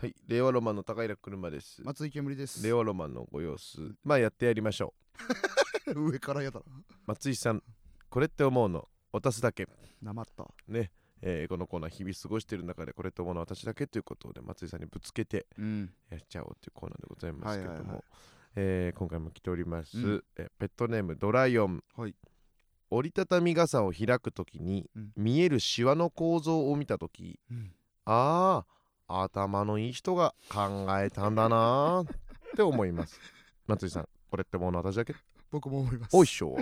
はい、令和ロマンの高平車です。松井煙です。令和ロマンのご様子、まあやってやりましょ 上からやだな。う。松井さん、これって思うの、私だけ。なまった。ね、えーこのコーナー日々過ごしている中でこれって思うのは私だけということで松井さんにぶつけてうん。やっちゃおうというコーナーでございますけれども、えー今回も来ております、うん。えーペットネームドライオン。はい。折りたたみ傘を開くときに、うん。見えるシワの構造を見たとき、うん。ああ頭のいい人が考えたんだなー。って思います。松井さんこれってもう私だけ？僕も思います。おいしょ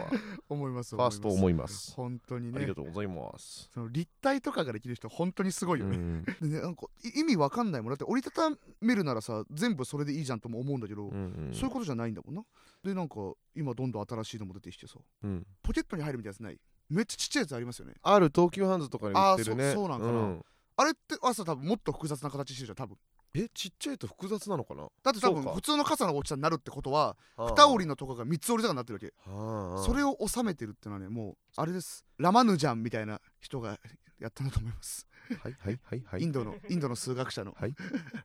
思いますファースト思います。本当にありねがとうございます、その立体とかができる人本当にすごいうよね,、ん。でねなんかい意味わかんないもんだって折りたためるならさ全部それでいいじゃんとも思うんだけど、うんうん。そういうことじゃないんだもんな。でなんか今どんどん新しいのも出てきてさうん。ポケットに入るみたいなやつない？めっちゃちっちゃいやつありますよね。ある東急ハンズとかに売ってるね。あーそそうなんかなあれって朝多分もっと複雑な形してるじゃん多分。えちっちゃいと複雑なのかな？だって多分そうか。普通の傘の大きさになるってことは二折りのとこが三つ折りとかになってるわけ。あーそれを収めてるってのはねもうあれです。ラマヌジャンみたいな人がやったんだと思います、はいはいはいはい。インドのインドの数学者の、はい。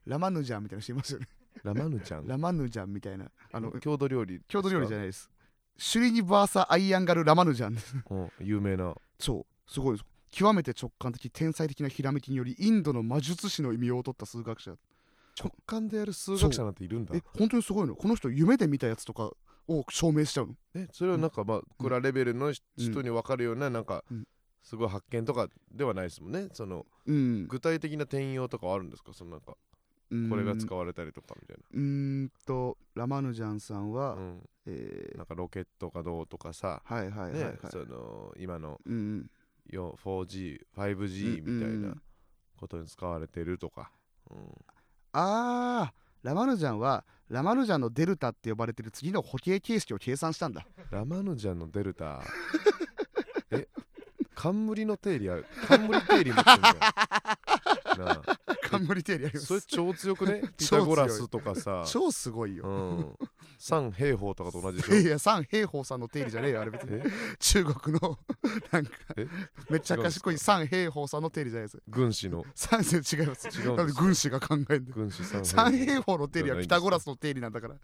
ラマヌジャンみたいな人いますよね。ラマヌちゃんラマヌジャンみたいな。あの郷土料理。郷土料理じゃゃないです。シュリニバーサアイアンガルラマヌジャンです。うん有名な。そうすごいです極めて直感的天才的なひらめきによりインドの魔術師の異名を取った数学者。直感でやる数学者なんているんだ。え本当にすごいの？この人夢で見たやつとかを証明しちゃうの？えそれはなんかまあ僕らレベルの人に分かるようななんかうん。すごい発見とかではないですもんね。そのうん。具体的な転用とかはあるんですか？そのなんかこれが使われたりとかみたいうーんとラマヌジャンさんは、なうん。えー。なんかロケットがどうとかさ。はいはいはいはい、ねその今のうんよ 4G5G みたいなことに使われてるとか。うん。あーラマヌジャンはラマヌジャンのデルタって呼ばれてる次の歩形形式を計算したんだ。ラマヌジャンのデルタ。え冠の定理ある？冠定理持ってんだよ。なあ冠定理ありまそれす超強くね？ピタゴラスとかさ。超すごいよ、うん。三平方とかと同じでしょ？いや三平方さんの定理じゃねえよあれ別に。え？中国のなんかえ？めっちゃ賢い三平方さんの定理じゃないです。軍師の？三違います。違うんで軍師が考えんだよ軍師三三平方の定理はピタゴラスの定理なんだから。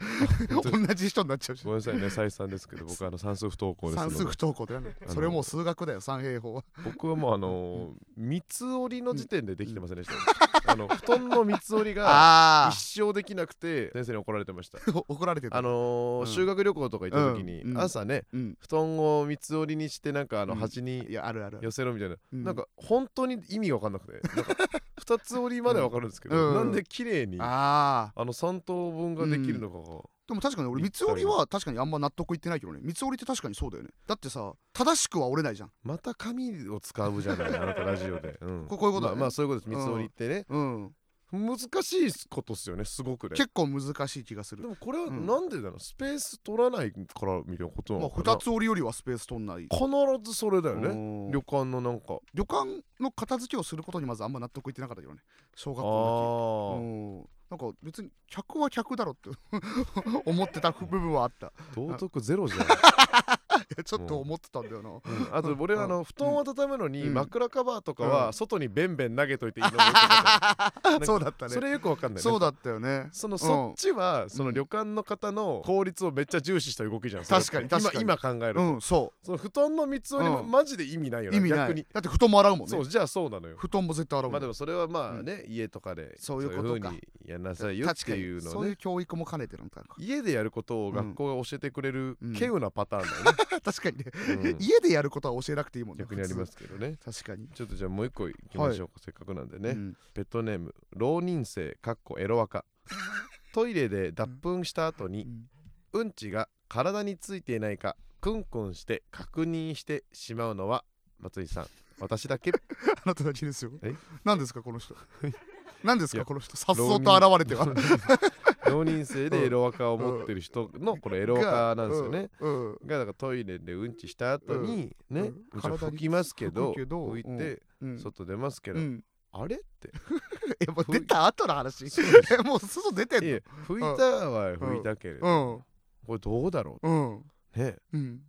同じ人になっちゃうし。ごめんなさいね再三ですけど僕はあの算数不登校です算数不登校ってなんだよ。あのそれもう数学だよ三平方は。僕はもうあのー三つ折りの時点でできてませんでした、あ の布団の三つ折りが あ一生できなくて先生に怒られてました。あ怒られてるあのーうん。修学旅行とか行った時に、朝ねうん。布団を三つ折りにしてなんかあのうん。端にいやあるある。ある寄せろみたいな、うん。なんか本当に意味が分かんなくてなんか二つ折りまでは分かるんですけど、うん。なんで綺麗にあの三等分ができるのかが、でも確かに俺三つ折りは確かにあんま納得いってないけどね。三つ折りって確かにそうだよね。だってさ正しくは折れないじゃん。また紙を使うじゃないあなた ラジオで、うん、ここういうことだね。まあ、まあそういうことです。三つ折りってね、うん。難しいことっすよねすごくね。結構難しい気がする。でもこれはうん。なんでだろう、スペース取らないからみたいなことなまあのかな、二つ折りよりはスペース取んない。必ずそれだよね。うん。旅館のなんか。旅館の片付けをすることにまずあんま納得いってなかったけどね。小あ学校のー。時うんなんか別に客は客だろって 思ってた部分はあった。道徳ゼロじゃん、い や ちょっと思ってたんだよな。うん。あと俺はあの布団を畳むのにうん。枕カバーとかうん。は外にベンベン投げといていいの そうだったね。それよくわかんないそうだったよね。そのんそっちはその旅館の方の効率をめっちゃ重視した動きじゃん。確かに確かに。今今考えると。うんそその布団の三つ折りもうん。マジで意味ないよね。逆に。だって布団も洗うもんね。そうじゃあそうなのよ。布団も絶対洗うもん。まあでもそれはまあね、家とかでそういうことか。やんなさいよっていうのそういう教育も兼ねてるのか。家でやることを学校が教えてくれるうん。稀有なパターンだよね、確かにね。うん。家でやることは教えなくていいもんね逆にありますけどね。確かに。ちょっとじゃあもう一個いきましょうか、せっかくなんでね、うんペットネーム浪人生かっこエロワカトイレで脱粉した後にうん。うん。ちが体についていないかクンクンして確認してしまうのは松井さん。私だけあなただけですよえ何ですかこの人何ですかこの人さっそうと現れては浪人生でエロワカを持ってる人のこれエロワカなんですよね、うん。うん。がだからトイレでうんちした後にね、うん。拭きますけど拭いてうん。外出ますけど、うん。あれって。えもう出た後の話？え もう外出てんの？拭いたは拭いたけれど、うん。これどうだろう？ん。うね。うん。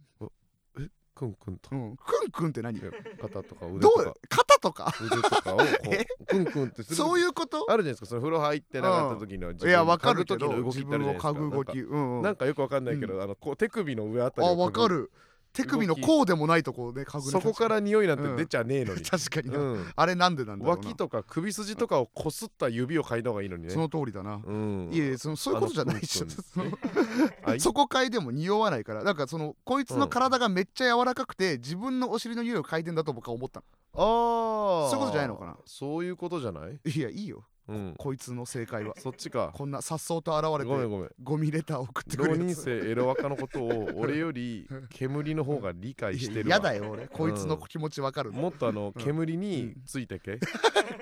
クンクンと。うん。クンクンって何？肩とか腕どうとか。肩とか。腕とかをこ え？うクンクンってする。そうういうこと？あるじゃないですかその風呂入ってなかった時の自いや分わかるけど自分を嗅ぐ動き。うんうん。なんかよくわかんないけど、あのこう手首の上あたりあを嗅ぐわかる手首のこうでもないとこね嗅ぐねそこから匂いなんて出ちゃねえのに、確かにな。うん、あれなんでなんだろうな。脇とか首筋とかをこすった指を嗅いだ方がいいのにね。その通りだな。うん。いやいやそのそういうことじゃないでし そこ嗅いでも匂わないから。なんかそのこいつの体がめっちゃ柔らかくて自分のお尻の匂いを嗅いでんだと僕は思ったああそういうことじゃないのかな。そういうことじゃない？いやいいようん。こいつの正解は。そっちか。こんなさっそうと現れてごめんごめん。ゴミレターを送ってく浪人るやつ生エロ若のことを俺より 煙の方が理解してるわ。やだよ俺。こいつの気持ちわかるもっとあのうん。煙についてけ、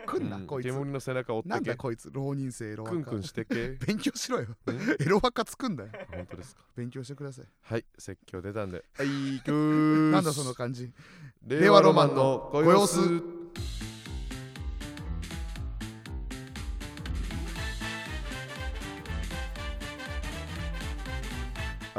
くんなうん。こいつ。煙の背中追ってけ。なんだこいつ浪人生エロ若。クンクンしてけ。勉強しろよ。うん。エロ若つくんだよ。本当ですか。勉強してください。はい説教出たんで。はい行くーなんだその感じ。令和ロマンのご様子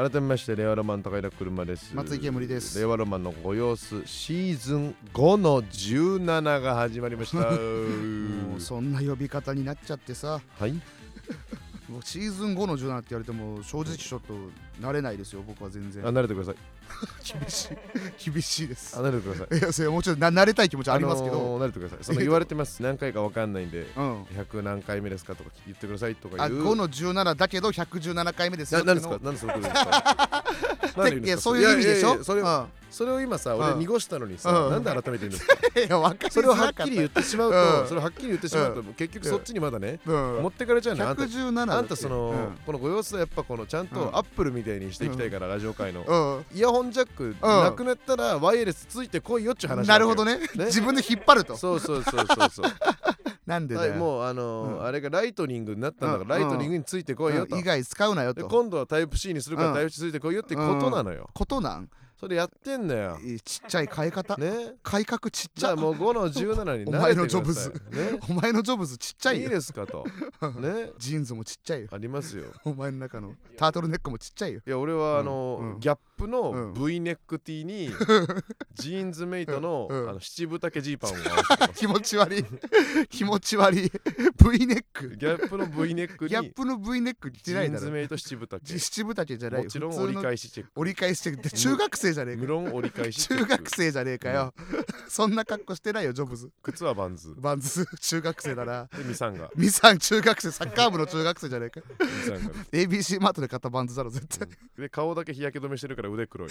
改めまして令和ロマン高平車です。松井煙です。令和ロマンのご様子シーズン5の17が始まりました。もうそんな呼び方になっちゃってさ。はいシーズン5の17って言われても正直ちょっと慣れないですよ僕は全然。あ慣れてください。厳しい厳しいです。あ慣れてください。いやそれもちろんな慣れたい気持ちありますけど、あのー慣れてください。その言われてます。何回かわかんないんでうん。100何回目ですかとか言ってくださいとかあ言う5の17だけど117回目ですよなっていうのなんですか？なんですか？なんですか？やそういう意味でしょ？やややそれうんそれを今さ俺うん。濁したのにさうん。なんで改めて言うんですかいや分かりそれをはっきり言ってしまううん。とそれをはっきり言ってしまうと結局そっちにまだねうん。持ってかれちゃうのあんた117だってあんたその、うん。このご様子はやっぱこのちゃんとうん。アップルみたいにしていきたいから、ラジオ界の、うん。イヤホンジャックなくなったらワイヤレスついてこいよっちゅう話ねなるほどね。自分で引っ張ると。そうそうそうそうそう なんでもうあのあれがライトニングになったんだから、うん。ライトニングについてこいよと、うん。以外使うなよでと今度はタイプ C にするからうん。タイプ C ついてこいよってことなのよ、ことなん？それやってんだよ。えーちっちゃい変え方。ね。改革ちっちゃ。じゃあもう5の17にお前のジョブズ。ね。お前のジョブズちっちゃいいいよですかと。ね。ジーンズもちっちゃいよ。ありますよ。お前の中のタートルネックもちっちゃいよ。いや俺はあの、ギャップの、うん。V ネック T に ジーンズメイトの,、うん。あの七分丈ジーパンを合わせてます。気持ち悪い。気持ち悪い。V ネック。ギャップの V ネックにギャップの V ネック着ジーンズメイト七分丈。七分丈じゃない。もちろん折り返しチェック。折り返してで中学生じゃねえか無論折り返しチェック中学生じゃねえかよ。そんな格好してないよジョブズ。靴はバンズ。バンズ。中学生だな。でミサンガ。ミさん中学生。サッカー部の中学生じゃねえか。ミサンガ。ABC マートで買ったバンズだろ絶対。で顔だけ日焼け止めしてるから腕黒い。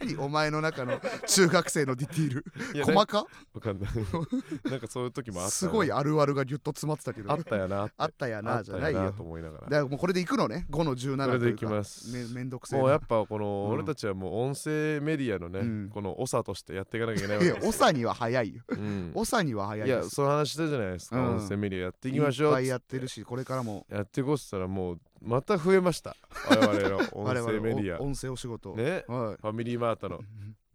何？お前の中の中学生のディティール。いや細か？わかんない。なんかそういう時もあったな。すごいあるあるがギュッと詰まってたけどあったよな。ってあったやあなじゃないよ。と思いながら。だからもうこれでいくのね。5の17これでいきます。めめんどくせえな。もうやっぱこのうん。俺たちはもう音声メディアのね、うん。この長としてやっていかなきゃいけないわいけですや長には早いよ。うん。長には早いいやその話したじゃないですか、うん。音声メディアやっていきましょういっぱいやってるしこれからも。やってこっつったらもうまた増えました。我々の音我声メディア。音声お仕事。ね。はファミリーマートのい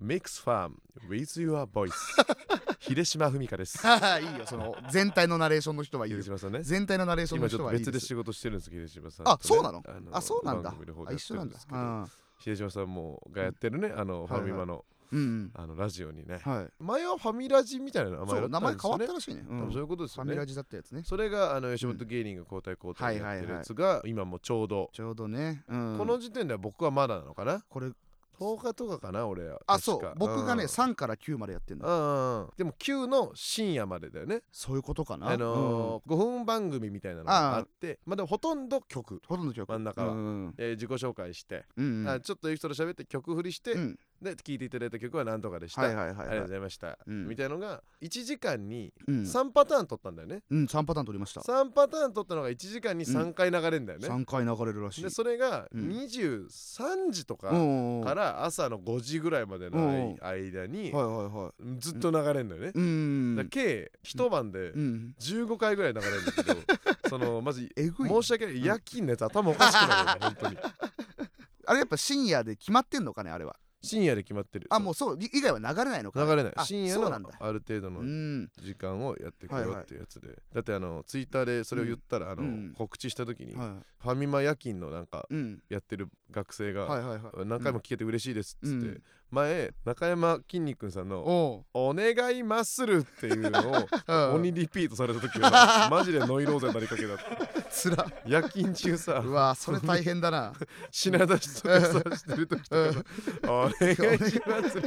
Mix Farm with your voice 秀島文香です。いいよその全体のナレーションの人はいいよ。秀島さんね。全体のナレーションの今ちょっと人はいい別で仕事してるんです秀島さん。ねそうなの？のあそうなんだ。一緒なんですけど。うん秀島さんもがやってるねあのファミマのうんあのラジオにね。はい。前はファミラジみたいな名前そう名前変わったらしいね。うん。多分そういうことですよね。ファミラジだったやつね。それがあの吉本芸人が交代交代でやってるやつが今もちょうど。ちょうどね。うん。この時点では僕はまだなのかな？これ。10日とかかな？俺は。あ確か。そう。僕がねうん。3から9までやってんだ。うんうん。でも9の深夜までだよね。そういうことかな。あのー5分番組みたいなのがあってまあでもほとんど曲。うんほとんど曲。真ん中は。うんえー自己紹介して。うんあちょっとエピソード喋って曲振りしてうんで聴いていただいた曲は何とかでした。はいあはいはいはい。りがとうございました。うん。みたいのが1時間にうん。3パターン撮ったんだよね。うん3パターン取りました。3パターン撮ったのが1時間に3回流れるんだよね。3回流れるらしい。でそれがうん。23時とかうんはいから朝の5時ぐらいまでのうん間にはいはいずっと流れるんだよね。うんだから計一晩でうん15回ぐらい流れるんだけど そのまずえぐい申し訳ない。夜勤のやつ頭おかしくなるよ本当に。あれやっぱ深夜で決まってんのかねあれは深夜で決まってる。あもうそうい以外は流れないのか。流れない。あ深夜のある程度うのん。時間をやってくよっていうやつで。だってあのツイッターでそれを言ったらあうん。の告知した時にフはァミマ夜勤のなんかやってる学生が何回も聞けて嬉しいですっつって、うん前中山きんに君さんのお「お願いマッスル」っていうのを 鬼リピートされた時は マジでノイローゼになりかけだった。つら夜勤中さ。うわそれ大変だな。品出しとかさしてる時とかさ。お願いします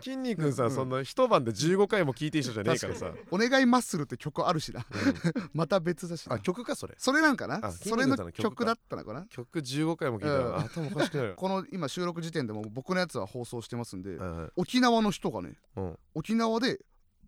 きんに君さうんそんな一晩で15回も聞いていい人じゃねえからさ、お願いマッスルって曲あるしな。うん。また別だしな。あ曲かそれ。それなんかな？あそれの曲だったのかな？曲15回も聞いたら、うん。頭おかしくなるよ、この今収録時点でも僕のやつは放送してますんで、はいはい。沖縄の人がねうん。沖縄で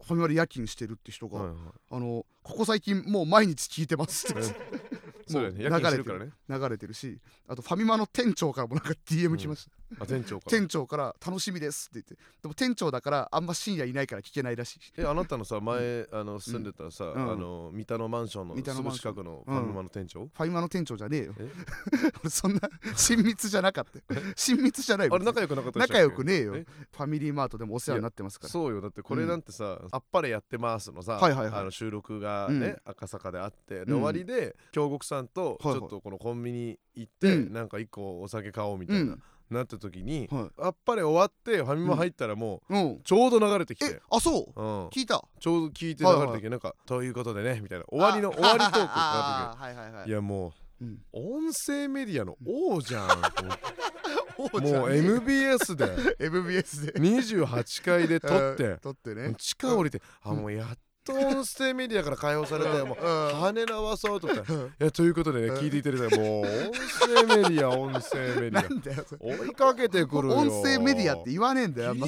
ファミマで夜勤してるって人が、はいはいあのここ最近もう毎日聞いてますって。もう 勤してるからね。流れてる。しあとファミマの店長からもなんか DM 来ました、あ店長から。店長から楽しみですって言って。でも店長だからあんま深夜いないから聞けないらしいえあなたのさ前あの住んでたさ、うん。あの三田のマンションの三田近くのファミマの店長、ファミマの店長じゃねえよ。そんな親密じゃなかった。よ親密じゃないよあれ仲良くなかった仲良くねえよ。え？ファミリーマートでもお世話になってますから。そうよ。だってこれなんてさ、あっぱれやってますのさ、はいはいはい。あの収録がね、うん。赤坂であってで、うん終わりで京極さんとちょっとこのコンビニ行って、うん。なんか一個お酒買おうみたいな、うんなった時に、はあっぱれ終わってファミマ入ったらもう、ん。ちょうど流れてきえて、あそう？うん、聞いた。ちょうど聞いて流れてきて、なんかということでねみたいな。終わりの終わりトークってなったあーはいはいはい時い。やもうん。う音声メディアの王じゃんと思って。もう MBS で。MBS で。28階で撮って。撮ってね。地下降りて、あもうやっと音声メディアから解放されたよもううん羽縄そうとかいうん。やということでねうん。聞いていただいてもう音声メディア音声メディなんだよそれ。ア追いかけてくるよ。音声メディアって言わねえんだよあんな。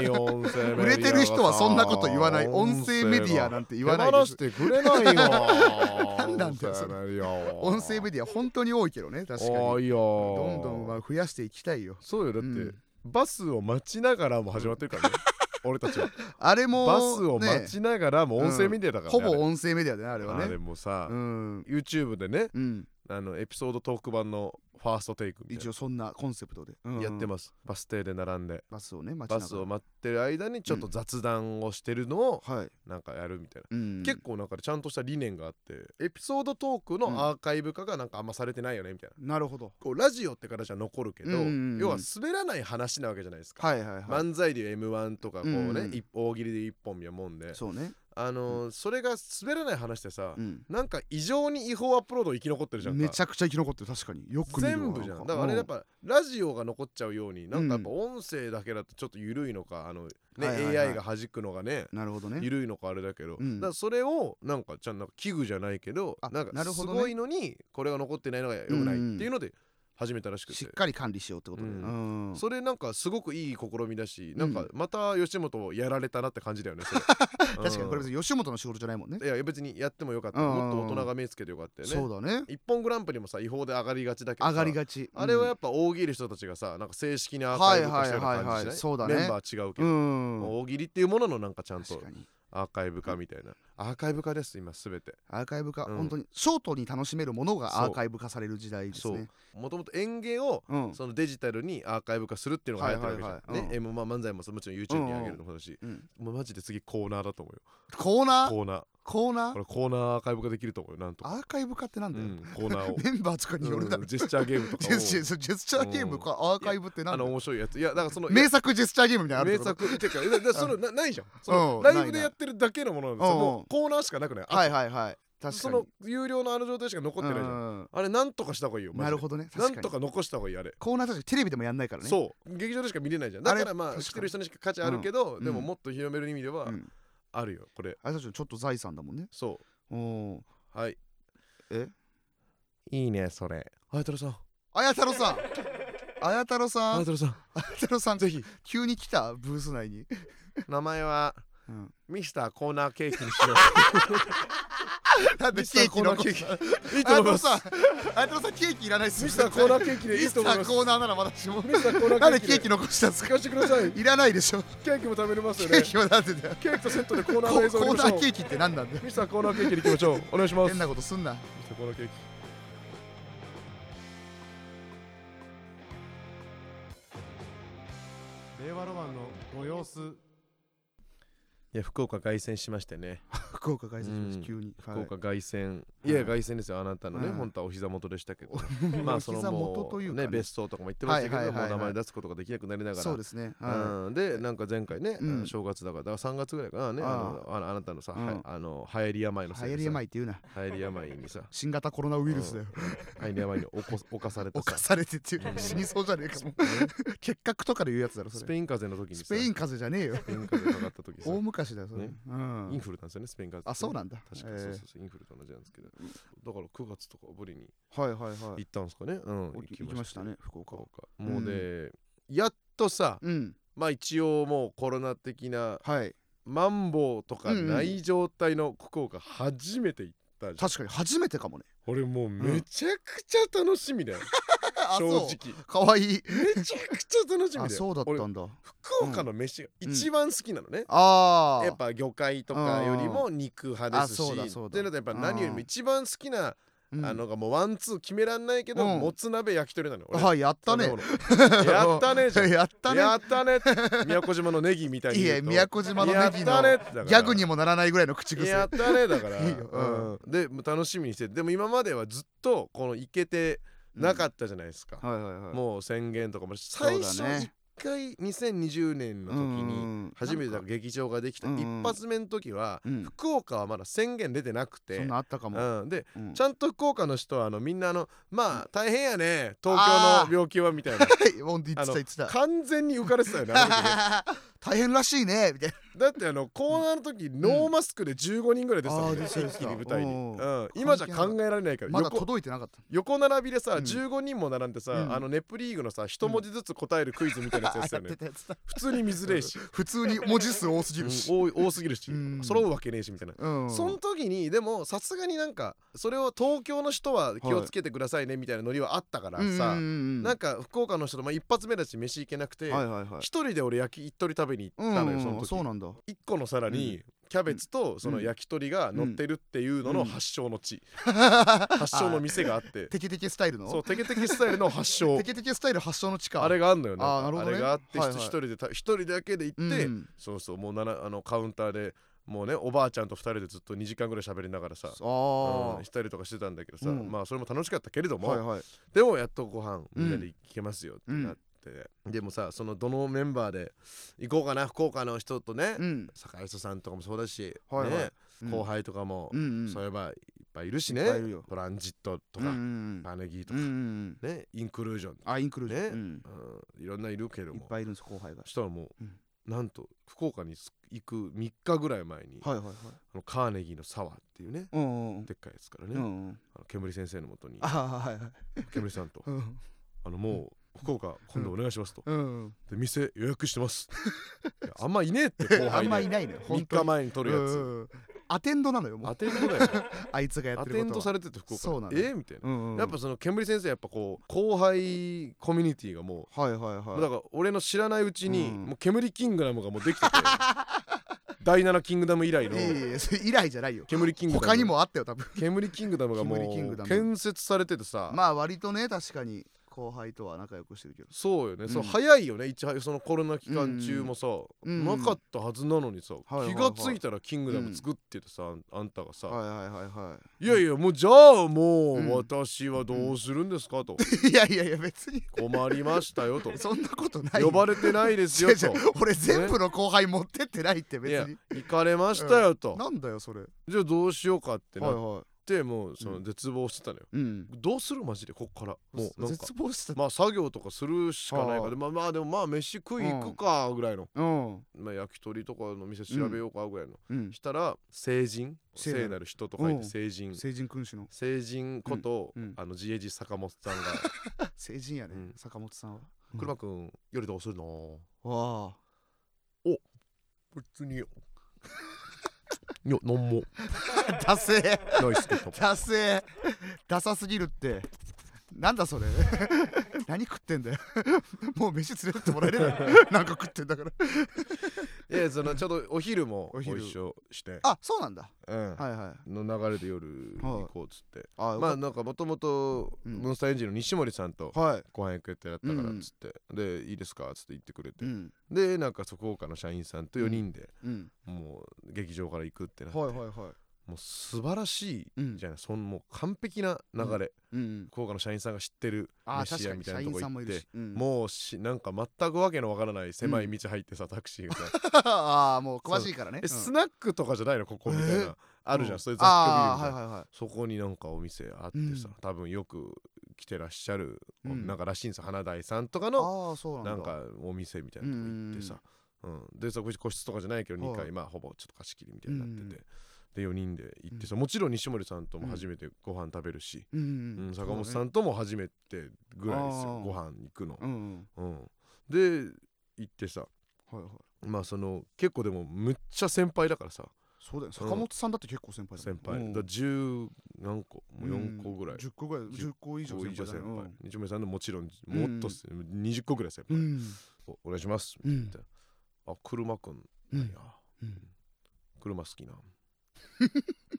いよ音声メディア売れてる人はそんなこと言わない。音声メディアなんて言わないです。手放してくれないよ。何なんだよそれ。音声メディア本当に多いけどね確かに。どんどんまあ増やしていきたいよ。そうよ。だって、うん。バスを待ちながらも始まってるからね俺たちは。あれもバスをね。待ちながらも音声メディアだからほね、ぼ音声メディアだねあれはあれあれねもさ、うん。YouTube でねうんあのエピソードトーク版のファーストテイク一応そんなコンセプトで。うんやってます、バス停で並んで。バスをね待バスを待ってる間にちょっと雑談をしてるのをはい。なんかやるみたいな、うん結構なんかちゃんとした理念があってエピソードトークのアーカイブ化がなんかあんまされてないよねみたいな。なるほど。こうラジオって形は残るけど、うんうんうん。要は滑らない話なわけじゃないですか、はいはいはい。漫才で m 1とかこうね、うん一大喜利で一本みたいなもんで。そうねあのーそれが滑らない話ってさ、うん。なんか異常に違法アップロード生き残ってるじゃんか。めちゃくちゃ生き残ってる。確かによく見るわ。全部じゃん。なだからあれやっうぱラジオが残っちゃうようになんかやっぱ音声だけだとちょっと緩いのかあのね、はいはいはい。AI が弾くのがねなるほどね。緩いのかあれだけど、うん。だそれをなんかちゃんと器具じゃないけどあなんかすごいのにこれが残ってないのが良くないっていうので始めたらしくて、しっかり管理しようってことで。ううん。それなんかすごくいい試みだし、うん。なんかまた吉本やられたなって感じだよね 確かにこれうん別に吉本の仕事じゃないもんね。いや別にやってもよかった、うん。もっと大人が目つけてよかったよね。そうだね。一本グランプリもさ違法で上がりがちだけどさ上がりがち。あれはやっっぱ大喜利人たちがさなんか正式にアーカイブ化したようなはいはいはいはい感じしない。メンバー違うけうど、ん大喜利っていうもののなんかちゃんと確かにアーカイブ化みたいな。アーカイブ化です今すべて。アーカイブ化うん。本当にショートに楽しめるものがそうアーカイブ化される時代ですそう。ねもともと演芸をうん。そのデジタルにアーカイブ化するっていうのが流行ってるわけじゃん、はいはいはい。ね、M まあ漫才ももちろん YouTube に上げるのもそうだし、うんもうマジで次コーナーだと思うよ。コーナー？コーナーコーナー？これコーナーアーカイブ化できると思うよなんとか。アーカイブ化ってなんだよ。うん、コーナーを。メンバーとかによるだ。ろうんジェスチャーゲームとかジをェスチャーゲームか。アーカイブってなんだよ。あの面白いやつ。いやだからその名作ジェスチャーゲームみたいなのある名作っていうかそのな ないじゃん。そのうんライブでやってるだけのものなんですよ。コーナーしかなくない？はいはいはい。確かに。その有料のある状態しか残ってないじゃん。うんあれなんとかした方がいいよなるほどね。なん確かに。とか残した方がいいあれ。コーナー確かにテレビでもやんないからね。そう。劇場でしか見れないじゃん。だからまあ確かに。来てる人にしか価値あるけどうん。でももっと広める意味ではうんあるよこれ。あれたちのちょっと財産だもんね。そおおうはい。え？いいねそれ。あやたろさん。あや太郎さん。あや太郎さん。あやたろさん。あや太郎さんぜひ。急に来た？ブース内に。名前はうん。ミスターコーナーケーキにしよ なんうミスターコーナーケーキ いいと思います。あや太郎さんケーキいらないっすミスターコーナーケーキでいミスタいと思います。ーコーナーならまだしも。ミスターコーナなんーケーキででケーキ残したんですか？聞かせてください。いらないでしょ。ケーキも食べれますよね。ケーキはなんでだよ。ケーキとセットでコーナー映像をコーナーケーキって何なんだよ。ミスターコーナーケーキに行きましょう。お願いします。変なことすんな。ミスターコーナーケーキ。令和ロマンのご様子。いや福岡凱旋しましてね 福岡凱旋しまうん。す急に。福岡凱旋、い。い、や凱旋ですよ。あなたのね、うん本当はお膝元でしたけど。はいまあそのもうとい。うかね別荘とかも言ってましたけど、名前出すことができなくなりながら。そうですね。はうん、でなんか前回ね、うん。正月だからだから3月ぐらいかなねあのあのあなたのさ、あの流行り病のい流行り病っていうな。流行り病にさ。新型コロナウイルスだよ。流行り病に侵 侵されてさ。侵されてっていううん死にそうじゃねえかもう。結核とかで言うやつだろスペイン風邪の時にさ。スペイン風邪じゃねえよ。スペイン風邪かかった時さ。大昔だよそれ。ね。うん。インフルなんですよねスペイン風邪あそうなんだ。確か、えーそうそうそうインフルと同じなんですけど。だから9月とかぶりにはいはいはい。行ったんですかねうん行きましたね福岡。もうね、やっとさうん。まあ一応もうコロナ的なはい。マンボウとかない状態の福岡初めて行ったじゃん、確かに初めてかもね。俺もうめちゃくちゃ楽しみだよ、あ正直。かわい。いめちゃくちゃ楽しみだよ。あそうだった俺んだ。福岡の飯が一番好きなのね、ああ。やっぱ魚介とかよりも肉派ですし。あそうだそうだ。っていうのとやっぱ何よりも一番好きなうん。あのがもうワンツー決めらんないけど、うん。もつ鍋焼き鳥なのよ俺。はい やったね。やったねじゃんやったね。やったね宮古島のネギみたいにい言うと。や宮古島のネギやったのギねってだから。ャグにもならないぐらいの口癖。やったねだから。いいよ。うん。でもう楽しみにしてて。でも今まではずっとこの行けてなかったじゃないですか、はいはいはい。もう宣言とかも最初そうだね。一回2020年の時にに初めて劇場ができたうん一発目の時はうん。福岡はまだ宣言出てなくて。そんなあったかも。うん、でうん。ちゃんと福岡の人はあのみんなあのまあ大変やね東京の病気はみたいな。完全に浮かれてたよね 大変らしいねみたいだってあのコーナーの時ノーマスクで15人ぐらい出てたもん。ねあー出てた出てた一気に舞台に、うんうん、今じゃ考えられないから。なまだ横届いてなかった。横並びでさ、うん15人も並んでさ、うん。あのネプリーグのさ一文字ずつ答えるクイズみたいなやつやってたよね。普通に見づれえし、普通に文字数多すぎうん。るし多すぎるし、うん。揃うわけねえしみたいな、うん。その時にでもさすがになんかそれを東京の人は気をつけてくださいねみたいなノリはあったからさ、なんか福岡の人と、まあ、一発目だし飯行けなくて、一人で俺焼き鳥食べに行ったのよ、うん。その時。そうなんだ一個の皿にキャベツとその焼き鳥が乗ってるっていうののうん。発祥の地、発祥の店があって。テケテケスタイルの？そうテケテケスタイルの発祥。テケテケスタイル発祥の地。かあれがあんのよね。あれがあって一人でた一人だけで行って、うん。そうそうもうあのカウンターでもうねおばあちゃんと二人でずっと2時間ぐらい喋りながらさあうんしたりとかしてたんだけどさ、うん。まあそれも楽しかったけれどあも、はいはい。でもやっとご飯みんなで行けますよってなって、でもさそのどのメンバーで行こうかな福岡の人とね、うん。坂井戸さんとかもそうだし、はいはい。ねうん。後輩とかも、うんうん。そういえばいっぱいいるしいねトランジットとか、うんうんパネギーとか、うんうんうん。ねインクルージョン、あインクルージョン。ねうん。うん、いろんないるけども。いっぱいいるんです後輩が。したらもう、うん。なんと福岡に行く3日ぐらい前に、はいはいはい。あのカーネギーのサワーっていうねうんうんうん。でっかいやつからね、うんうんあの煙先生のもとにあはいはい。煙さんと。うん。あのもう福岡今度お願いしますと、うん。で店予約してます。あんまいねえって後 あん輩でまいないのよ3日前に撮るやつ、アテンドなのよもう。アテンドだよ。あいつがやっアてることは。テンドされてて福岡そうなのえーみたいな、うんうんやっぱその煙先生やっぱこう後輩コミュニティがもう、はいはいはい。だから俺の知らないうちに、うんもう煙キングダムがもうできてて。第7キングダム以来の。以来じゃないよ。煙キングダム。他にもあったよ多分。煙キングダムがもう建設されててさ、まあ割とね確かに後輩とは仲良くしてるけど。そうよね、うん。そう早いよね。いち早そのコロナ期間中もさ、うんなかったはずなのにさ、はいはい気がついたらキングダム作っててさ、あんたがさ、はいはいはいはい。い、やいやもうじゃあもう、うん私はどうするんですかと、いやいやいや別に。困りましたよと。そんなことない。呼ばれてないですよと。俺全部の後輩持ってってないって別に。行かれましたよと、なんだよそれ。はいじゃあどうしようかってなっはて、もうそうのん絶望してたのよ、いうん。どうするマジでこっから？もうなんか絶望してた。まあ作業とかするしかないから、はあまあ。まあでもまあ飯食い行くかぐらいの、うん。まあ、焼き鳥とかの店調べようかぐらいの、うん。したら成人？聖なる人と書いうん。て成人。成人君主の。成人こと、あの自衛寺坂本さんが。成人やねうん。坂本さんは「車くん夜どうするの?わあ」別にいや何も。ダセー。ないっすけどダセー。ダサすぎるってなんだそれ？何食ってんだよ？もう飯連れてってもらえれば なんか食ってんだから。いやそのちょうどお昼もお昼。ご一緒して。あそうなんだ。うん。はいはい。の流れで夜行こうっつって。あまあなんかもともとうん。モンスターエンジンの西森さんとはい。ご飯行くってやったからっつって。でいいですかっつって言ってくれて。うん。でなんか福岡の社員さんと4人で。うん。もう劇場から行くってなって。はいはいはいもう素晴らしいうん。じゃない。そのもう完璧な流れ。うん。福岡の社員さんが知ってる飯屋みたいなとこ行って。もうしなんか全くわけのわからない狭い道入ってさタクシーがさ。ああもう詳しいからね。えスナックとかじゃないの？ここみたいな、えーあるじゃん、うそういう雑居ビルみたいな、あーはいはいはい。そこになんかお店あってさ、うん。多分よく来てらっしゃる、うん。なんからしいんですよ。花大さんとかのなんかお店みたいなとこ行ってさ、うんでそこ個室とかじゃないけど2はい。階まあほぼちょっと貸し切りみたいになってて、で4人で行ってさもちろん西森さんとも初めてご飯食べるし、うんううんん坂本さんとも初めてぐらいですよご飯行くの。う、んうん。うん、で行ってさはいはい。まあその結構でもむっちゃ先輩だからさ。そうだよ坂本さんだって結構先輩だ先輩、うん。だ10何個もう4個ぐらい、10個ぐらい10個以上先先輩だね輩。西森さんのもちろんもっとっす、20個ぐらい先輩、うん。おお願いします。うん。みたいな。あ車くん。うん。なんや、うん。車好きな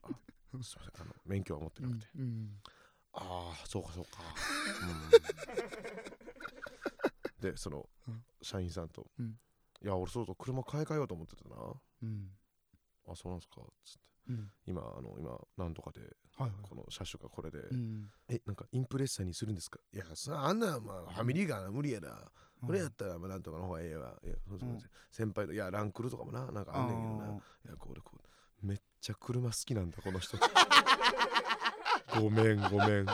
あ すいませんあの免許は持ってなくて、うんああそうかそうか、うん、でその、うん。社員さんと、うん。いや俺そうそう車買い替えようと思ってたな。うん。あそうなんすか？つって。うん。今あの今なんとかではいはい。この車種がこれで、うん。えなんかインプレッサーにするんですか？いやさあんなまあファミリーガーな無理やな、これやったらまあなんとかの方がええわ。いやそうそうう。ん。先輩といやランクルとかもななんかあんねんけどな。いやこれこうちゃ車好きなんだこの人。ごめんごめん。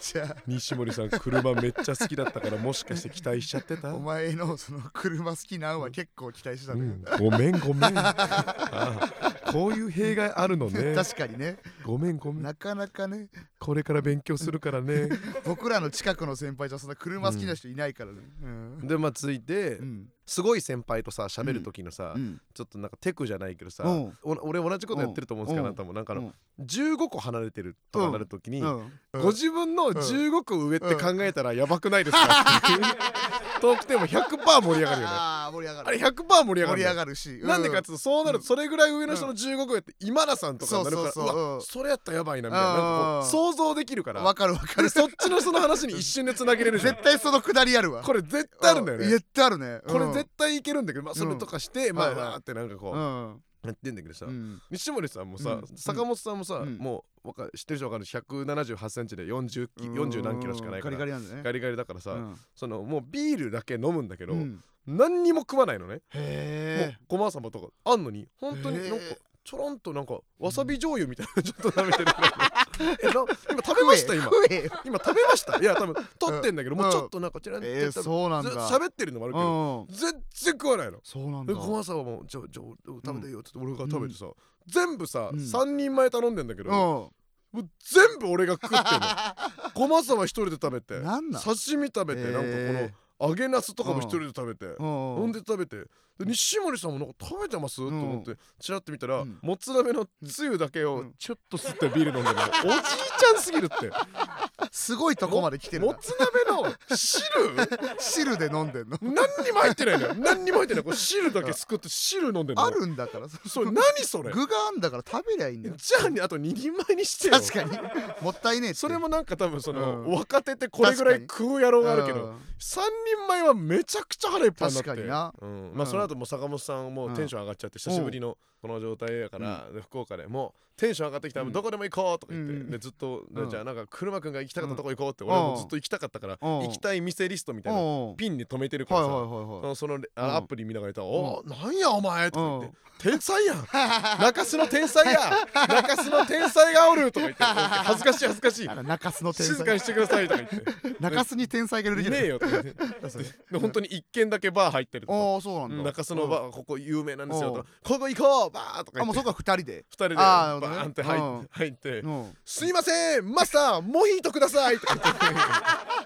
じゃ西森さん車めっちゃ好きだったからもしかして期待しちゃってた？あお前のその車好きなんは結構期待してたうん。んだごめんごめん。ああ。こういう弊害あるのね。確かにね。ごめんごめん。なかなかね。これから勉強するからね。僕らの近くの先輩じゃそんな車好きな人いないからね。うん。でまあついてうんすごい先輩とさ喋る時のさ、うん。ちょっとなんかテクじゃないけどさ、俺同じことやってると思うんですけど、うん。あなたも。なんかあの、うん。15個離れてるとかなるときに、うん。ご自分の15個上って考えたらやばくないですか トークテーマ100%盛り上がるよね。ああ盛り上がる。あれ100%盛り上が盛り上がるし。なんでかっていうとそうなるとそれぐらい上の人の15個上って今田さんとかになるからそうそれやったらやばいなみたいな。なんかこう想像できるから。わかるわかる。でそっちのその話に一瞬でつなげれる絶対そのくだりあるわ。これ絶対あるんだよね。絶対あるね。これ絶対いけるんだけどまあそれとかしてまあはいはい。わーってなんかこう。うんやってんだけどさうん。西森さんもさ、うん。坂本さんもさ、うん。もうわか知ってる人わかる？178センチで40キ40何キロしかないから。ガリガリね。ガリガリだからさ、うん。そのもうビールだけ飲むんだけど、うん。何にも食わないのね、もうへえごまさまとかあんのに。本当になんかちょろんとなんかわさび醤油みたいなちょっと舐めてるえな今食べました今。今食べました。いや多分取ってんだけど、うん。もうちょっとなんかチランってえーそうなんだ。ず喋ってるのもあるけど、うん。全然食わないの。そうなんだ。でごまさまも「ちょちょ食べてよ」って言って俺が食べてさ、全部さ、うん。3人前頼んでんだけど、うん。もう全部俺が食ってんの。ごまさば一人で食べて。なんなん？刺身食べて、へーなんかこの揚げナスとかも一人で食べて、うん。ほんで食べて。で西森さんもなんか食べてます、と思ってチラッと見たら、うん。もつ鍋のつゆだけをうん。ちょっと吸ってビール飲んでる。の、おじいちゃんすぎるって。すごいとこまで来てるもつ鍋の汁？汁で飲んでんの？何にも入ってないのよ。何にも入ってない。これ汁だけすくって汁飲んでんの。あるんだから。そそれ何それ？具があんだから食べりゃいいんだよ。じゃあねあと2人前にしてよ。確かに。もったいねえそれもなんか多分その、うん。若手ってこれぐらい食う野郎があるけど、うん。3人前はめちゃくちゃ腹いっぱいになって。確かにな。うん。まあその後も坂本さんもテンション上がっちゃって久しぶりのこの状態やから、で福岡でもうテンション上がってきたらうん。どこでも行こうとか言って、うんでずっと、じゃあなんか車くんが行きたかったとこ行こうって、うん。俺もずっと行きたかったから、うん。行きたい店リストみたいな、うんピンに止めてるからさ、そはいのアプリ見ながら言ったら「おなんやお前」とか言ってうん「天才やん。中洲の天才や中洲の天才がおる」とか言って恥ずかしい恥ずかしい。中洲の天才。静かにしてくださいとか言って。中洲に天才がいるいねえよとか言ってで本当に一軒だけバー入ってるとか。ああそうなんだ。中洲のバーここ有名なんですようん。とかここ行こうバーとかあもうそこは二人で。二人でバーンって入うんって入って。うん。すいませんマスターモヒートくださいとか言って。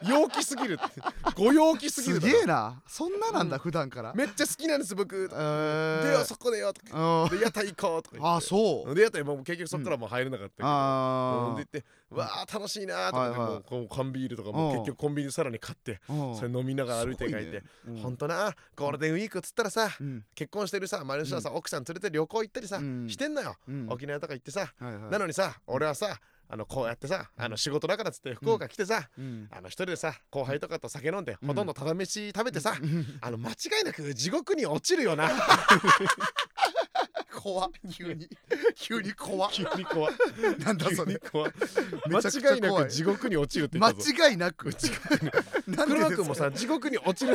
陽気すぎるって。ご陽気すぎるすげえな。そんななんだ普段から。めっちゃ好きなんです僕。えー。でよそこでよとかうん。で屋台行こうとか言って。あそう。で屋台もう結局そこからもう入れなかったけど。あうん。で言ってうわー楽しいなーとかもうこう缶ビールとかうん。も結局コンビニでさらに買ってうん。それ飲みながら歩いて帰ってほん。となゴールデンウィークっつったらさうん。結婚してるさ周りの人はさ奥さん連れて旅行行ったりさうん。してんのよ。うん。沖縄とか行ってさなのにさ俺はさあのこうやってさあの仕事だからっつって福岡来てさうん。あの一人でさ後輩とかと酒飲んでうん。ほとんどただ飯食べてさうん。あの間違いなく地獄に落ちるよな 怖っ急に。急に怖っ。急に怖いなんだそれ。怖間違いな怖く地獄に落ちるって言間違いなく。なんでですか？車くんもさ地獄に落ちる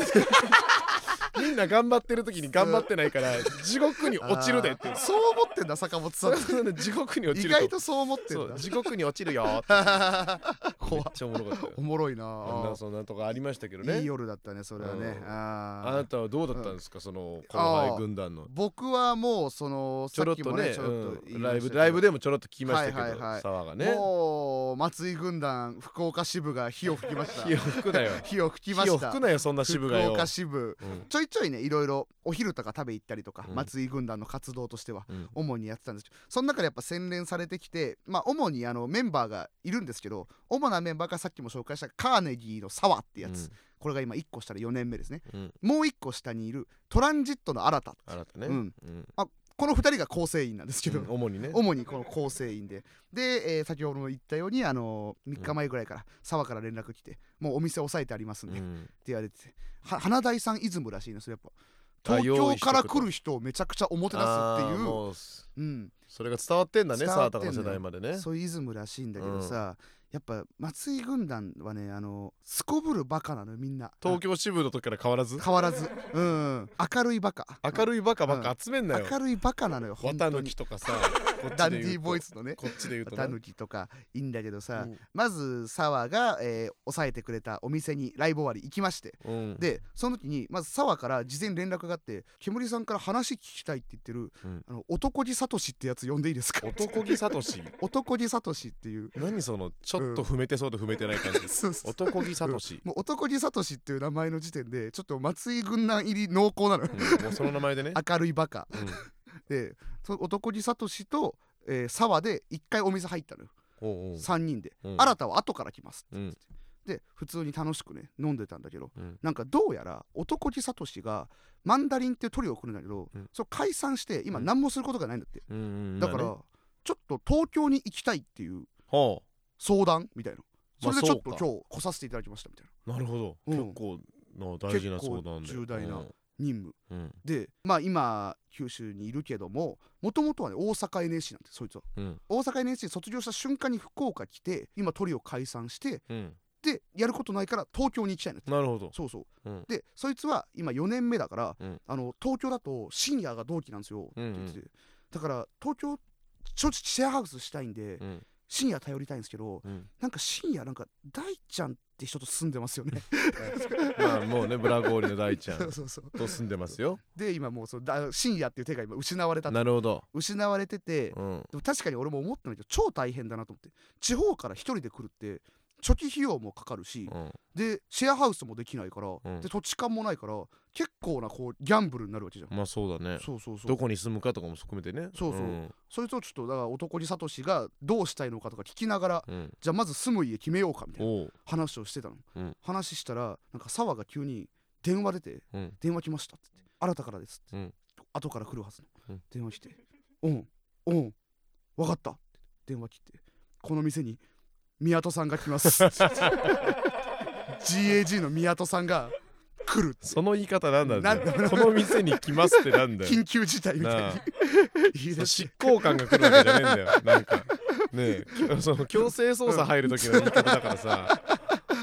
みんな頑張ってる時に頑張ってないから地獄に落ちるでってそう思ってんだ坂本さん。地獄に落意ちる外とそう思ってんだ。地獄に落ちるよって。めっちゃおもろかったよ。おもろいな。あんなそんなとこありましたけどね。いい夜だったねそれはね。うん。あー。あなたはどうだったんですか？その後輩軍団の。僕はもうそのちょろっとねライブライブでもちょろっと聞きましたけど沢がね。もう松井軍団福岡支部が火を吹きました。火を吹くなよ。火を吹きま火をした吹くなよそんな支部がよ。福岡支部。うん。ちょいちょいねいろいろお昼とか食べ行ったりとか、うん。松井軍団の活動としてはうん。主にやってたんですけどその中でやっぱ洗練されてきてまあ主にあのメンバーがいるんですけど主なメンバーがさっきも紹介したカーネギーの沢ってやつ、これが今1個下で4年目ですね。うん。うんもう1個下にいるトランジットの新たこの2人が構成員なんですけど、うん主にね。主にこの構成員で。で、えー先ほども言ったようにあの3日前ぐらいから沢から連絡来てもうお店押さえてありますんで、ってうん言われて花大さんイズムらしいんですよやっぱ。東京から来る人をめちゃくちゃおもてなすっていう。ううん、それが伝わってんだね伝わ沢田の世代までね。そういうイズムらしいんだけどさ、やっぱ松井軍団はねあのすこぶるバカなのよみんな。東京支部の時から変わらず？変わらず。うん明るいバカ。明るいバカばっか集めんなよ。明るいバカなのよ綿抜きとかさダンディーボーイズのね。こっちで言うとタねヌキとかいいんだけどさ、うん。まず沢が、えー抑えてくれたお店にライブ終わり行きまして。うん。でその時にまず沢から事前に連絡があって「煙さんから話聞きたい」って言ってる、うん。あの男気サトシってやつ呼んでいいですか？男気サトシ？男気サトシっていう。何そのちょっと踏めてそうで踏めてない感じ？男気サトシ？もう男気サトシっていう名前の時点でちょっと松井軍団入り濃厚なのもうその名前でね。明るいバカ。うんでその男気サトシと、えー沢で一回お店入ったのよ、おうおう。3人で、うん。新たは後から来ますってうん。で普通に楽しくね飲んでたんだけどうん。なんかどうやら男気サトシがマンダリンっていうトリオを組るんだけど、うん。それ解散して今うん。何もすることがないんだって、うんうんだから、まあねちょっと東京に行きたいっていうほ相談みたいな。そまあれでちょっとそうか。今日来させていただきましたみたいな。うなるほど。うん。結構な大事な相談で。結構重大なうん任務。うん。でまあ今九州にいるけどももともとはね大阪 NSC なんてそいつは。うん。大阪 NSC 卒業した瞬間に福岡来て今トリオ解散してうん。でやることないから東京に行きたいんだって。なるほど。そうそう。うん。でそいつは今4年目だから、うん。あの東京だと深夜が同期なんですよってうんうん。言ってて、だから東京正直シェアハウスしたいんで、うん深夜頼りたいんですけどうん。なんか深夜なんか大ちゃんって人と住んでますよね。まあもうねブラゴーリの大ちゃん と住んでますよ。で今もうそうだ深夜っていう手が今失われた。なるほど。失われてて、うん。でも確かに俺も思ったんだけど超大変だなと思って。地方から一人で来るって初期費用もかかるし、うん。でシェアハウスもできないから、うん。で土地勘もないから結構なこうギャンブルになるわけじゃん、まあそうだね。そうそうそう。どこに住むかとかも含めてね。そうそう。ん。そいつをちょっとだから男気サトシがどうしたいのかとか聞きながらうん。じゃあまず住む家決めようかみたいなおう。話をしてたの、うん。話したらなんか沢が急に電話出てうん。電話来ましたっつって新たからですって、うん。後から来るはずの、うん。電話来て「うんうん分かった」って電話切って「この店に宮戸さんが来ます」GAG の宮戸さんが来るその言い方なんだなんだよこの店に来ますってなんだよ。緊急事態みたいに。執行官が来るわけじゃねえんだよ。なんか。ねえ。その強制捜査入る時の言い方だからさ、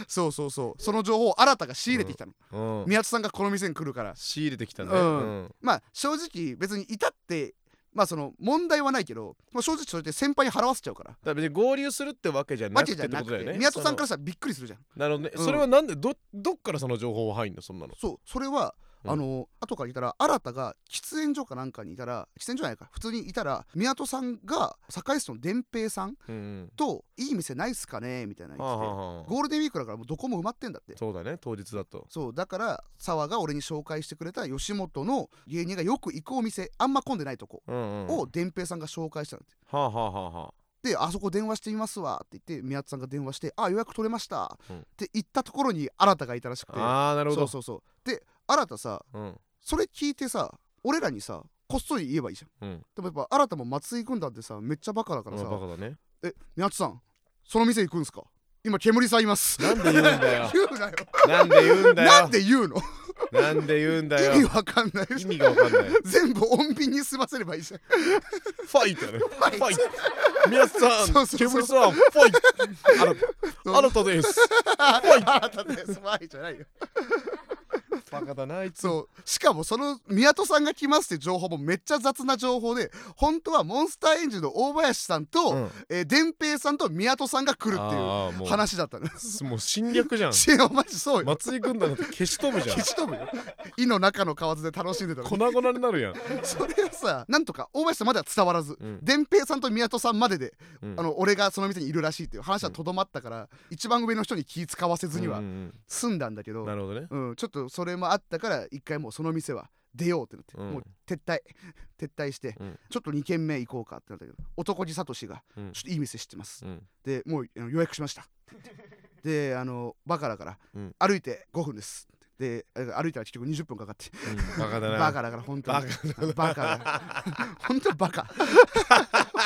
そうそうそう。その情報を新たが仕入れてきたの、うん、宮戸さんがこの店に来るから。仕入れてきたね、うん。まあ正直別にいたってまあその問題はないけど、まあ、正直それで先輩に払わせちゃうから。だ別に合流するってわけじゃなわくてってことだよね。て宮戸さんからそしたらびっくりするじゃん。のなるほどね、うん。それはなんでどどっからその情報は入んのそんなの？そうそれは、うん。あの後から聞いたら新たが喫煙所かなんかにいたら喫煙所じゃないか。普通にいたら宮戸さんが堺市の伝平さんといい店ないっすかねみたいな言ってゴールデンウィークだからもうどこも埋まってんだって。そうだね当日だと。そうだから沢が俺に紹介してくれた吉本の芸人がよく行くお店あんま混んでないとこを伝平さんが紹介したんだってはあはあはあはあ。であそこ電話してみますわって言って宮津さんが電話してあ予約取れました、うん。って言ったところに新がいたらしくて。ああなるほど。そうそうそう。で新さうん。それ聞いてさ俺らにさこっそり言えばいいじゃん。うん。でもやっぱ新も松井軍団ってさめっちゃバカだからさまあバカだね「え宮津さんその店行くんすか？今煙さんいます」なんで言うんだよ。言うなよ。なんで言うんだよ。なんで言うの？なんで言うんだよ。意味わかんない。意味がわかんない。全部穏便に済ませればいいじゃん。ファイト。やねファイァイト。宮津さんそうそうそう。煙さんファイト。新たです。新たです。ファイじゃないよバカだなあいつ。そう。しかもその宮戸さんが来ますって情報もめっちゃ雑な情報で本当はモンスターエンジンの大林さんと、うん。えー、伝平さんと宮戸さんが来るっていうあーもう。話だったの。もう侵略じゃん。しお前そうよ。松井軍団だって消し飛ぶじゃん。消し飛ぶよ井の中の蛙で楽しんでたの粉々になるやん。それをさなんとか大林さんまでは伝わらずうん。伝平さんと宮戸さんまでで、うん。あの俺がその店にいるらしいっていう話はとどまったから、一番上の人に気使わせずにはうんうん済んだんだけど、うんなるほどね。うん、ちょっとそれもあったから一回もうその店は出ようってなって、うん。もう撤退 撤退して、うん。ちょっと2軒目行こうかってなったけど男地聡がうん。ちょっといい店知ってます、うん。でもう予約しました。であのバカだから、うん。歩いて5分ですであ歩いたら結局20分かかって。うんバカだな。バカだから本当に。バカだ 本当にバカ。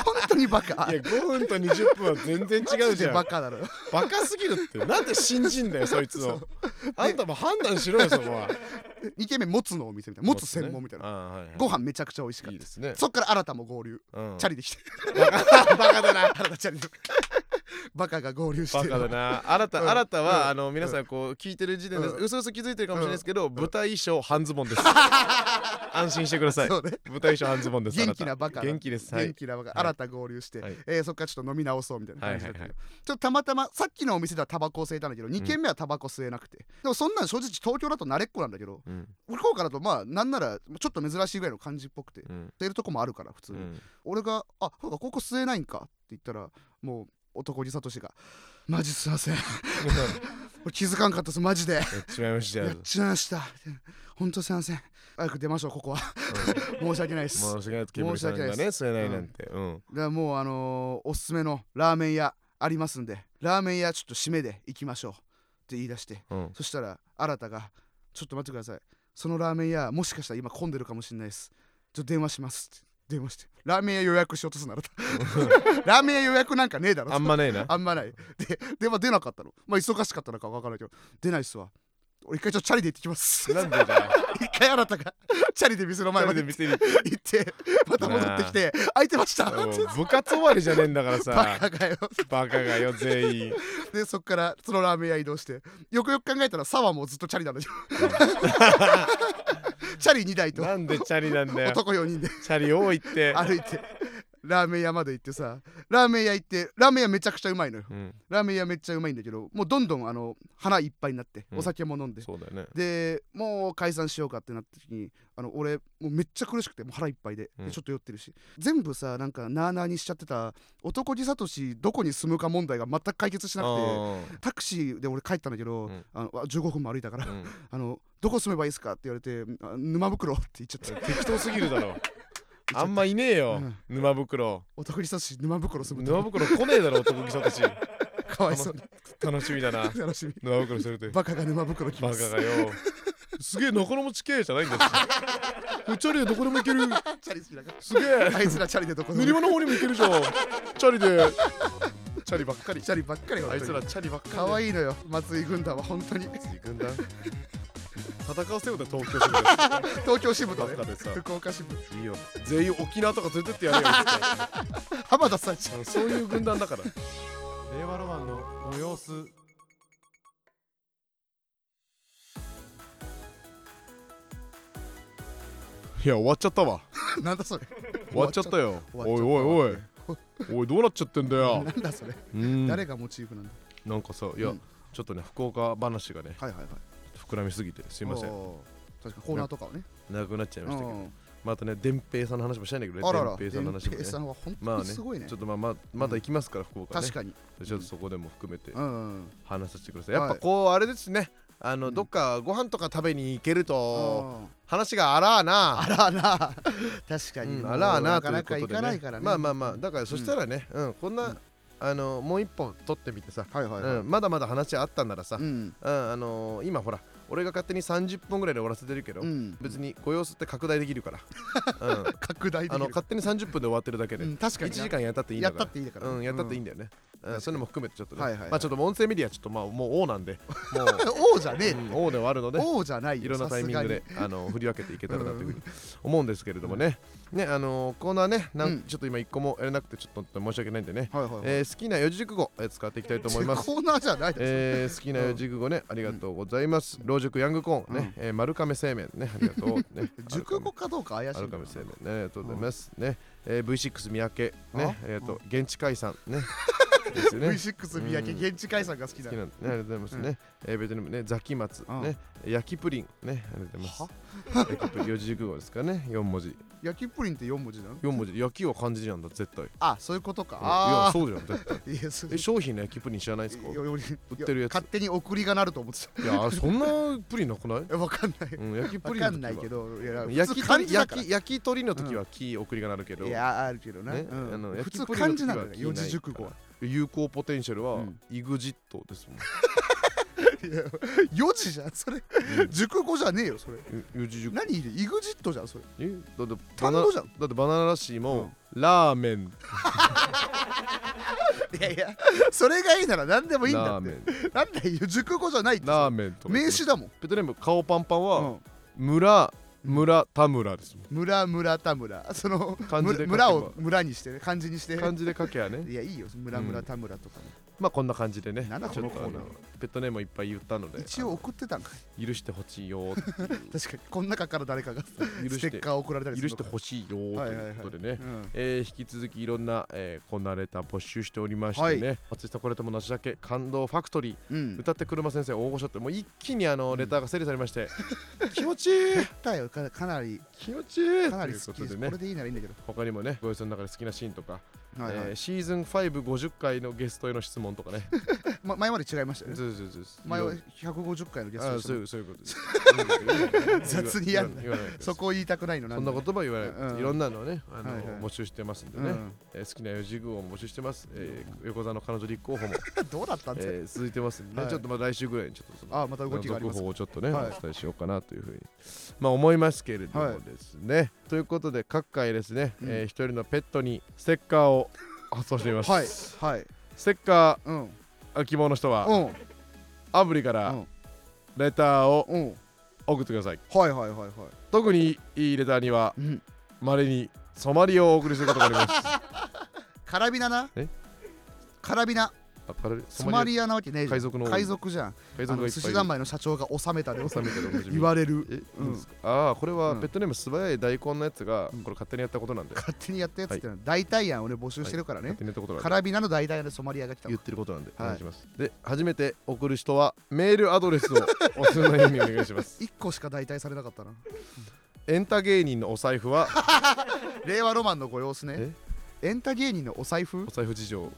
本当にバカ。いや5分と20分は全然違うじゃん。バカだろ。バカすぎるって。なんで信じんだよそいつを。あんたも判断しろよそこは。2軒目もつのお店みたいな。もつ専門みたいな、あーはいはい。ご飯めちゃくちゃ美味しかった。ですね。そっから新たも合流。うん。チャリできて。バカだな。新たチャリで バカが合流してバカだな。新たうん。新たは、うん。あの皆さんこう聞いてる時点でうん。うすうす気づいてるかもしれないですけど、舞台衣装半ズボンです。安心してください。そうね。舞台衣装半ズボンです元気なバカ元気です。はい。元気なバカ、はい。新た合流して、はい。えーそっからちょっと飲み直そうみたいな感じだったけど、ちょっとたまたまさっきのお店ではタバコを吸えたんだけど2軒目はタバコ吸えなくて、でもそんなん正直東京だと慣れっこなんだけどうん。福岡だとまあなんならちょっと珍しいぐらいの感じっぽくて。うん。吸えるとこもあるから普通に、うん。俺が「あそうかここ吸えないんか」って言ったらもう男気聡が「マジすいません。俺 気づかんかったですマジで。やっちまいました。よやっちまいました。本当すいません。早く出ましょうここは。申し訳ないです。申し訳ないです。煙さんがね吸えないなんて。うん。だからもうあのーおすすめのラーメン屋ありますんでラーメン屋ちょっと締めで行きましょうって言い出してうん。そしたら新たが「ちょっと待ってください。そのラーメン屋もしかしたら今混んでるかもしれないです。ちょっと電話します」って電話してラーメン屋予約しようとするなら ラーメン屋予約なんかねえだろあんまねえな。あんまない。で電話出なかったの。まあ忙しかったのか分からないけど出ないっすわ。俺一回ちょっとチャリで行ってきます。なんでだよ。一回新たがチャリで店の前まで店に。行ってまた戻ってきて空いてました。部活終わりじゃねえんだからバさカかよ。バカがよ全員。でそっからそのラーメン屋移動して。よくよく考えたら沢もずっとチャリなんだよチャリ2台と。なんでチャリなんだよ。男4人で。チャリ多いって。歩いて。ラーメン屋まで行ってさ。ラーメン屋行ってラーメン屋めちゃくちゃうまいのよ。うん。ラーメン屋めっちゃうまいんだけどもうどんどんあの腹いっぱいになってうん。お酒も飲んで、そうだよね。でもう解散しようかってなった時にあの俺もうめっちゃ苦しくてもう腹いっぱいで,で、うん。ちょっと酔ってるし。全部さなんかなあなあにしちゃってた男気聡どこに住むか問題が全く解決しなくて。タクシーで俺帰ったんだけど、うん。あのあ15分も歩いたから、あのどこ住めばいいですか？って言われてあ沼袋って言っちゃって適当すぎるだろ。あんまいねえようん。沼袋。男気聡沼袋住む沼袋来ねえだろ男気さたち。かわいそうに。楽しみだな。楽しみ。沼袋するってバカが沼袋来バます。カがよ。すげえ中野も地形じゃないんだよチャリでどこでも行ける。チャリ好きだから。すげえ。あいつらチャリでどこでも。練馬の方にも行けるじゃん。チャリで。チャリばっかり。チャリばっかりあいつらチャリばっかりかわいいのよ松井軍団は本当に。い軍団戦わせようだ東京支部で 東京支部とね。でさ福岡支部いいよ。全員沖縄とか連れてってやれよ。浜田さんちあのそういう軍団だから。令和ロマンのご様子。いや終わっちゃったわ。なんだそれ。終わっちゃったよ。おいおいおい。おいどうなっちゃってんだよ。なんだそれ。うん。誰がモチーフなんだ。なんかさいや、うん。ちょっとね福岡話がね。はいはいはい膨らみすぎてすいません。確かにコーナーとかはね。長くなっちゃいましたけど。うん。またね伝平さんの話もしたいんだけどね。伝平さんの話もね。さんは本まあね当にすごいね。ちょっとまあままだ行きますから福岡ね。確かに。ちょっとそこでも含めて話させてください。やっぱはいこうあれですね。あの、うん。どっかご飯とか食べに行けるとうん。話があらあな。あらな。確かに、うんあらあななかなか行ということでね。かないからね。まあまあまあだからそしたらね、うんこんな、うん。あのもう一本取ってみてさ、はいはいはい、うん、まだまだ話あったんならさ、あのー今ほら俺が勝手に30分ぐらいで終わらせてるけど、うん。別にご様子って拡大できるから、うん、拡大できる。あの勝手に30分で終わってるだけで、うん、確か1に。な時間やったっていいんやっだから。たっていいだから、うん、やったっていいんだ、だよね。うん、それも含めてちょっとね、はいはいはい。まあちょっと音声メディアちょっとまあもう王なんで、もう、王じゃねえ。うん王ではあるので、王じゃないよ。いろんなタイミングでさあの振り分けていけたらなというふうに思うんですけれどもね、ねあのーコーナーねなん、うんちょっと今一個もやれなくてちょっと申し訳ないんでね、はいはいはい、えー好きな四字熟語、えー使っていきたいと思います。コーナーじゃないです、えー好きな四字熟語ね、ありがとうございます。老熟ヤングコーンね、えー丸亀製麺ね、ありがとう。ね、熟語かどうか怪しい丸亀製麺ね、ありがとうございます。ね、えー V6 三宅ね、ありがとう。現地解散ね。ですよね。V6 三宅、うん現地解散が好きだ好きなんでね、ありがとうございますね。えー、ベトナムね、ザキマツうんね、焼きプリンね、ありがとうございは？ます。焼きプリン、四字熟語ですかね、四文字。焼きプリンって4文字なの？四文字、焼きは漢字なんだ、絶対。いあそういうことか。やあ、そうじゃん、絶対。あ いやそえ、商品の焼きプリン知らないですか？売ってるやつ。勝手に送りがなると思ってた。いや、そんなプリンなくない？えわかんないうん、焼きプわリンの時は。かんないけどいや焼き焼き焼き鳥の時は木送りがなるけど、いやあるけどな、ねうん。あの普通漢字なんだ四字熟語は。有効ポテンシャルはうん。イグジットですもん。いや4字じゃんそれ。熟語じゃねえよそれ。ゆ四字熟語。何？イグジットじゃんそれ。え？だってバナ単語じゃん。だってバナナラッシーも、ラーメン。いやいやそれがいいなら何でもいいんだって。なんだよ熟語じゃないってラーメンとか名詞だもん、ペットネーム顔パンパンは、うん。村村田村です村村田村。その村を村にしてね漢字にして漢字で書けやね。いやいいよ。村村田村とかも、まあこんな感じでねなんだちょっとこのコーナー。あのペットネームをいっぱい言ったので一応送ってたんかい。あの許してほしいよーって。い う確かにこの中から誰かが許してステッカー送られたりするのしてほしいよーということでね、うんえー引き続きいろんな、えー、こんなレター募集しておりましてね、松下これともなしだけ感動ファクトリー、うん。歌って車先生大御所ってもう一気にあのレターが整理されまして、気持ちいい。だよかかなり。気持ちいい。かなりという好きです、ことでね。これでいいならいいんだけど。他にもねご予想の中で好きなシーンとか、はいはい。えーシーズン550回のゲストへの質問とかね。ま前まで違いましたよね。そうそうそうそう前は150回のゲストあでしたもんそういうそういうことです。雑にやんな。そこを言いたくないのそんな言葉言わない、うん。いろんなのをねあの、はいはい。募集してますんでね、うん。えー好きな四字熟語も募集してます、えー横澤の彼女立候補も、どうだったんですか、えー続いてますんでね、はい。ちょっとまあ来週ぐらいにちょっとそのあまた動きがあります続報をちょっとね、はい。お伝えしようかなというふうに。まあ思いますけれどはい。もですね、ということで各回ですね、うん。えー一人のペットにステッカーを発送しています、はいはい。ステッカうん。希望の人は、うん。アプリからうん。レターをうん。送ってください。はいはいはいはい。特にいいレターにはうん。まれにソマリをお送りすることがあります。カラビナな？え？カラビナソマリアなわけねえじゃん海賊の海賊じゃん。海賊がいっぱいいる。司三昧の社長が収めたで収めてるおなじみ言われる。え、いうんああこれはうん。ペットネーム素早い大根のやつが、うん。これ勝手にやったことなんで。勝手にやったやつってのは代替案をね募集してるからね。カラビナの代替案でソマリアが来たわ言ってることなんで。おはい。願いします、で初めて送る人はメールアドレスをおすのようにお願いします。1個しか代替されなかったな。エンタ芸人のお財布は？令和ロマンのご様子ね。え？エンタ芸人のお財布？お財布事情。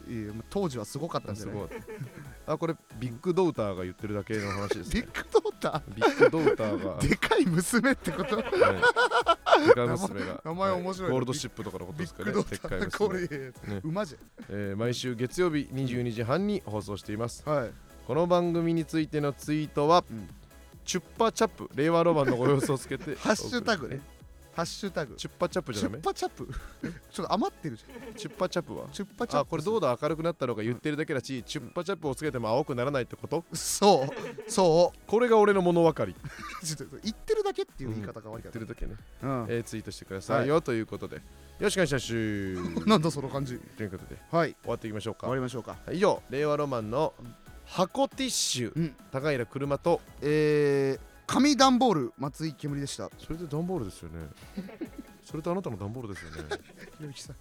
当時はすごかったんじゃない？あこれビッグドーターが言ってるだけの話です、ビッね、グドータビッグドーターが。ー でかい娘ってこと？はい。でかい娘が。名前面白いなゴールドシップとかのことビですかね。ッグドーターでっかい娘これね。馬じえー毎週月曜日22時半に放送しています。はい。この番組についてのツイートは、うん。チュッパチャップ令和ロマンのご様子をつけてハッシュタグねハッシュタグ。チュッパチャップじチュゃダメ？ッパチャップ？ちょっと余ってるじゃん。チュッパチャップは？チュッパチャップ。あこれどうだ？明るくなったのか言ってるだけだし、チュッパチャップをつけても青くならないってこと？そう。そこれが俺の物分かり。う ちょっと言ってるだけっていう言い方が悪いってるだけね、うん。えーツイートしてくださいよ、ということで。よろしくお願いし。ま すなんだその感じ。ということではい。終わっていきましょうか。終わりましょうか。以上令和ロマンの箱ティッシュ、うん。高平車とえー紙段ボール松井煙でした。それで段ボールですよね。それとあなたの段ボールですよね。ひ ろゆきさん